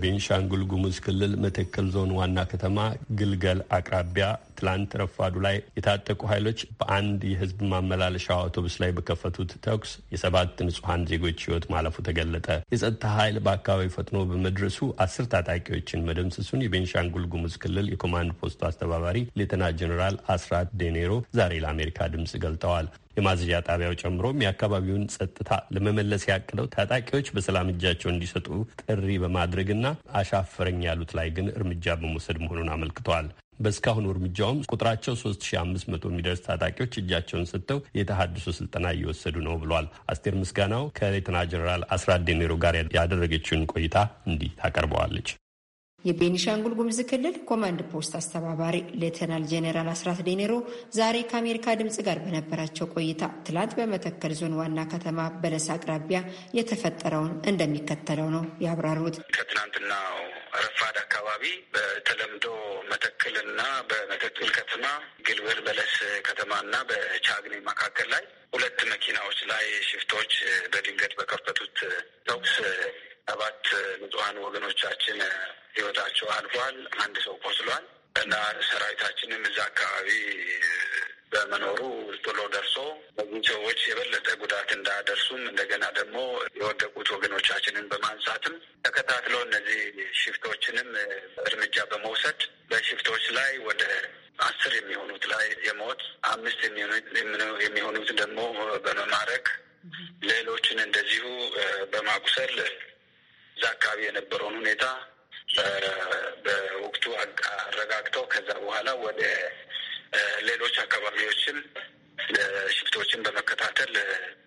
በቤንሻንጉል ጉሙዝ ክልል መተከል ዞን ዋና ከተማ ግልገል አቅራቢያ ትላንት ረፋዱ ላይ የታጠቁ ኃይሎች በአንድ የሕዝብ ማመላለሻ አውቶቡስ ላይ በከፈቱት ተኩስ የሰባት ንጹሐን ዜጎች ሕይወት ማለፉ ተገለጠ። የጸጥታ ኃይል በአካባቢው ፈጥኖ በመድረሱ አስር ታጣቂዎችን መደምሰሱን የቤንሻንጉል ጉሙዝ ክልል የኮማንድ ፖስቱ አስተባባሪ ሌተና ጀኔራል አስራት ዴኔሮ ዛሬ ለአሜሪካ ድምጽ ገልጠዋል። የማዘዣ ጣቢያው ጨምሮም የአካባቢውን ጸጥታ ለመመለስ ያቅደው ታጣቂዎች በሰላም እጃቸውን እንዲሰጡ ጥሪ በማድረግና አሻፈረኝ ያሉት ላይ ግን እርምጃ በመውሰድ መሆኑን አመልክተዋል። በእስካሁኑ እርምጃውም ቁጥራቸው 3500 የሚደርስ ታጣቂዎች እጃቸውን ሰጥተው የተሃድሶ ስልጠና እየወሰዱ ነው ብሏል። አስቴር ምስጋናው ከሌተና ጀኔራል አስራት ዴኔሮ ጋር ያደረገችውን ቆይታ እንዲህ ታቀርበዋለች። የቤኒሻንጉል ጉምዝ ክልል ኮማንድ ፖስት አስተባባሪ ሌተናል ጄኔራል አስራት ዴኔሮ ዛሬ ከአሜሪካ ድምፅ ጋር በነበራቸው ቆይታ ትላንት በመተከል ዞን ዋና ከተማ በለስ አቅራቢያ የተፈጠረውን እንደሚከተለው ነው ያብራሩት። ከትናንትና ረፋድ አካባቢ በተለምዶ መተክልና በመተክል ከተማ ግልበል በለስ ከተማና በቻግኔ መካከል ላይ ሁለት መኪናዎች ላይ ሽፍቶች በድንገት በከፈቱት ተኩስ ሰባት ንጹሐን ወገኖቻችን ህይወታቸው አልፏል። አንድ ሰው ቆስሏል እና ሰራዊታችንም እዛ አካባቢ በመኖሩ ቶሎ ደርሶ በዚህ ሰዎች የበለጠ ጉዳት እንዳያደርሱም እንደገና ደግሞ የወደቁት ወገኖቻችንን በማንሳትም ተከታትለው እነዚህ ሽፍቶችንም እርምጃ በመውሰድ በሽፍቶች ላይ ወደ አስር የሚሆኑት ላይ የሞት አምስት የሚሆኑት ደግሞ በመማረክ ሌሎችን እንደዚሁ በማቁሰል እዛ አካባቢ የነበረውን ሁኔታ በወቅቱ አረጋግጠው ከዛ በኋላ ወደ ሌሎች አካባቢዎችም ሽፍቶችን በመከታተል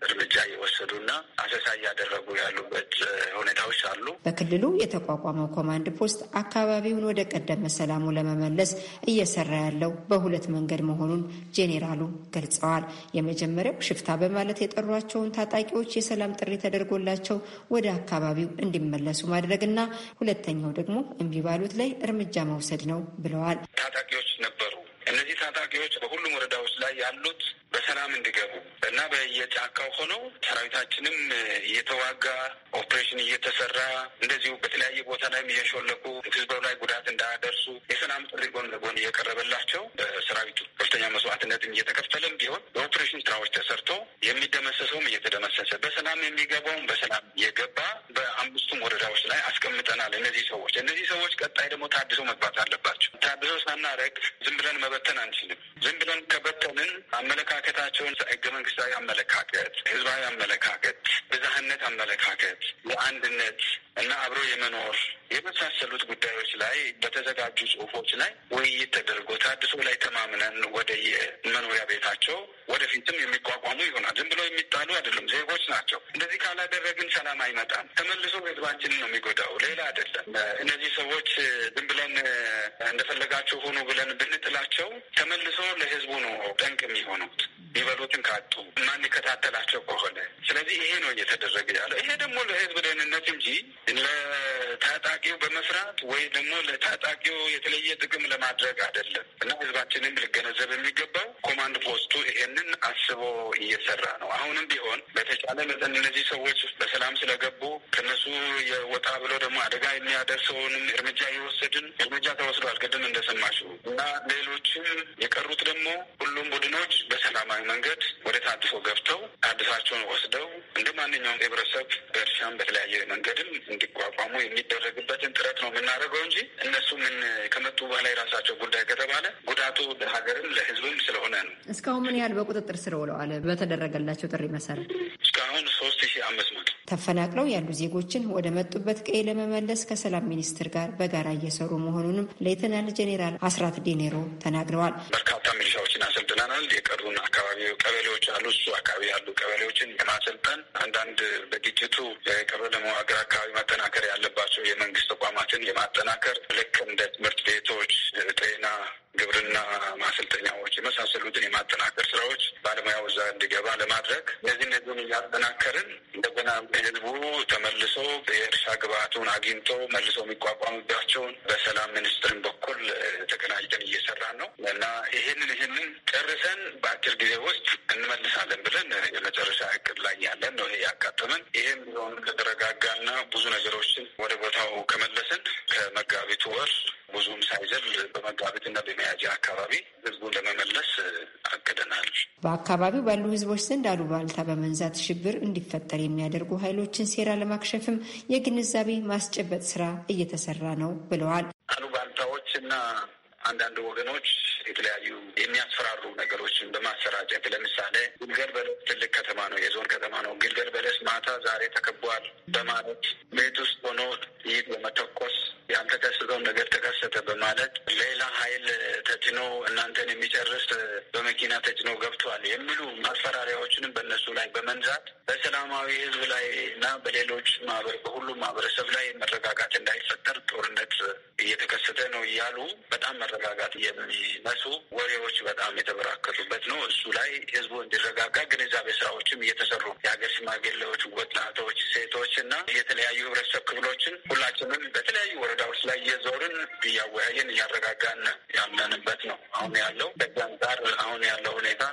እርምጃ እየወሰዱና አሰሳ እያደረጉ ያሉበት ሁኔታዎች አሉ። በክልሉ የተቋቋመው ኮማንድ ፖስት አካባቢውን ወደ ቀደመ ሰላሙ ለመመለስ እየሰራ ያለው በሁለት መንገድ መሆኑን ጄኔራሉ ገልጸዋል። የመጀመሪያው ሽፍታ በማለት የጠሯቸውን ታጣቂዎች የሰላም ጥሪ ተደርጎላቸው ወደ አካባቢው እንዲመለሱ ማድረግና ሁለተኛው ደግሞ እምቢ ባሉት ላይ እርምጃ መውሰድ ነው ብለዋል። ታጣቂዎች ነበሩ። እነዚህ ታጣቂዎች በሁሉም ወረዳዎች ላይ ያሉት በሰላም እንዲገቡ እና በየጫካው ሆነው ሰራዊታችንም እየተዋጋ ኦፕሬሽን እየተሰራ እንደዚሁ በተለያየ ቦታ ላይም እየሾለኩ ህዝቡ ላይ ጉዳት እንዳያደርሱ የሰላም ጥሪ ጎን ለጎን እየቀረበላቸው በሰራዊቱ ከፍተኛ መስዋዕትነትም እየተከፈለም ቢሆን የኦፕሬሽን ስራዎች ተሰርቶ የሚደመሰሰውም እየተደመሰሰ በሰላም የሚገባውም በሰላም የገባ በአምስቱም ወረዳዎች ላይ አስቀምጠናል። እነዚህ ሰዎች እነዚህ ሰዎች ቀጣይ ደግሞ ታድሶ መግባት አለባቸው። ታድሶ ሳናረግ ዝም ብለን መበተን አንችልም። ዝም ብለን ከበተንን አመለካከታቸውን ህገ መንግስታዊ አመለካከት፣ ህዝባዊ አመለካከት፣ ብዝሃነት አመለካከት፣ የአንድነት እና አብሮ የመኖር የመሳሰሉት ጉዳዮች ላይ በተዘጋጁ ጽሁፎች ላይ ውይይት ተደርጎ ታድሶ ላይ ተማምነን ወደ የመኖሪያ ቤታቸው ወደፊትም የሚቋቋሙ ይሆናል። ዝም ብሎ የሚጣሉ አይደሉም፣ ዜጎች ናቸው። እንደዚህ ካላደረግን ሰላም አይመጣም። ተመልሶ ህዝባችንን ነው የሚጎዳው፣ ሌላ አይደለም። እነዚህ ሰዎች ዝም ብለን እንደፈለጋቸው ሆኑ ብለን ብንጥላቸው ተመልሶ ለህዝቡ ነው ጠንቅ የሚሆኑት የሚበሉትን ካጡ ማንከታተላቸው ከሆነ። ስለዚህ ይሄ ነው እየተደረገ ያለው። ይሄ ደግሞ ለህዝብ ደህንነት እንጂ ለታጣቂው በመስራት ወይ ደግሞ ለታጣቂው የተለየ ጥቅም ለማድረግ አይደለም እና ህዝባችንም ሊገነዘብ የሚገባው ኮማንድ ፖስቱ ይሄንን አስቦ እየሰራ ነው። አሁንም ቢሆን በተቻለ መጠን እነዚህ ሰዎች በሰላም ስለገቡ ከነሱ የወጣ ብሎ ደግሞ አደጋ የሚያደርሰውንም እርምጃ እየወሰድን እርምጃ ተወስዷል። ቅድም እንደሰማችሁ እና ሌሎችም የቀሩት ደግሞ ሁሉም ቡድኖች በሰላማዊ መንገድ ወደ ታድሶ ገብተው ታድሳቸውን ወስደው እንደ ማንኛውም ህብረተሰብ በእርሻም በተለያየ መንገድም እንዲቋቋሙ የሚደረግበትን ጥረት ነው የምናደርገው እንጂ እነሱ ምን ከመጡ በኋላ የራሳቸው ጉዳይ ከተባለ ጉዳቱ ለሀገርም ለህዝብም ስለሆነ ነው። እስካሁን ምን ያህል በቁጥጥር ስር ውለዋል? በተደረገላቸው ጥሪ መሰረት እስካሁን ሶስት ሺህ አምስት መቶ ተፈናቅለው ያሉ ዜጎችን ወደ መጡበት ቀዬ ለመመለስ ከሰላም ሚኒስቴር ጋር በጋራ እየሰሩ መሆኑንም ሌተናል ጄኔራል አስራት ዴኔሮ ተናግረዋል። አሰልጥነናል። የቀሩን አካባቢ ቀበሌዎች አሉ። እሱ አካባቢ ያሉ ቀበሌዎችን የማሰልጠን አንዳንድ በግጭቱ የቀበሌ መዋቅር አካባቢ ማጠናከር ያለባቸው የመንግስት ተቋማትን የማጠናከር ልክ እንደ ትምህርት ቤቶች፣ ጤና፣ ግብርና ማሰልጠኛዎች የመሳሰሉትን የማጠናከር ስራዎች ባለሙያው እዛ እንዲገባ ለማድረግ እነዚህ እነዚህን እያጠናከርን እንደገና ህዝቡ ተመልሶ የእርሻ ግብአቱን አግኝቶ መልሶ የሚቋቋምባቸውን በሰላም ሚኒስትርን በኩል ተቀናጅተን እየሰራን ነው እና ይህንን ይህንን ጨርሰን በአጭር ጊዜ ውስጥ እንመልሳለን ብለን የመጨረሻ እቅድ ላይ ያለን ነው ያጋጠመን። ይህም ቢሆን ከተረጋጋና ብዙ ነገሮችን ወደ ቦታው ከመለስን ከመጋቢቱ ወር ብዙም ሳይዘል በመጋቢትና በመያዣ አካባቢ ህዝቡን ለመመለስ አቅደናል። በአካባቢው ባሉ ህዝቦች ዘንድ አሉባልታ በመንዛት ሽብር እንዲፈጠር የሚያደርጉ ኃይሎችን ሴራ ለማክሸፍም የግንዛቤ ማስጨበጥ ስራ እየተሰራ ነው ብለዋል። አሉባልታዎች እና አንዳንድ ወገኖች የተለያዩ የሚያስፈራሩ ነገሮችን በማሰራጨት ለምሳሌ ግልገል በለስ ትልቅ ከተማ ነው፣ የዞን ከተማ ነው። ግልገል በለስ ማታ ዛሬ ተከቧል በማለት ቤት ውስጥ ሆኖ በመተኮስ ተጭኖ እናንተን የሚጨርስ በመኪና ተጭኖ ገብቷል የሚሉ ማስፈራሪያዎችንም በእነሱ ላይ በመንዛት በሰላማዊ ህዝብ ላይ እና በሌሎች በሁሉም ማህበረሰብ ላይ እየተከሰተ ነው እያሉ በጣም መረጋጋት የሚነሱ ወሬዎች በጣም የተበራከቱበት ነው። እሱ ላይ ህዝቡ እንዲረጋጋ ግንዛቤ ስራዎችም እየተሰሩ የሀገር ሽማግሌዎች፣ ወጣቶች፣ ሴቶች እና የተለያዩ ህብረተሰብ ክፍሎችን ሁላችንም በተለያዩ ወረዳዎች ላይ እየዞርን እያወያየን እያረጋጋን ያለንበት ነው አሁን ያለው። ከዚህ አንጻር አሁን ያለው ሁኔታ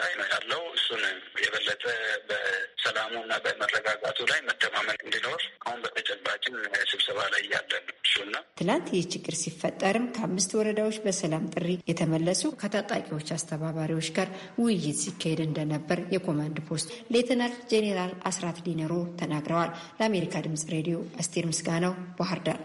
ላይ ነው ያለው። እሱን የበለጠ በሰላሙ እና በመረጋጋቱ ላይ መተማመን እንዲኖር አሁን በተጨባጭ ስብሰባ ላይ እያለን እሱና ትላንት ይህ ችግር ሲፈጠርም ከአምስት ወረዳዎች በሰላም ጥሪ የተመለሱ ከታጣቂዎች አስተባባሪዎች ጋር ውይይት ሲካሄድ እንደነበር የኮማንድ ፖስቱ ሌተናል ጄኔራል አስራት ዲነሮ ተናግረዋል። ለአሜሪካ ድምጽ ሬዲዮ አስቴር ምስጋናው ባህር ዳር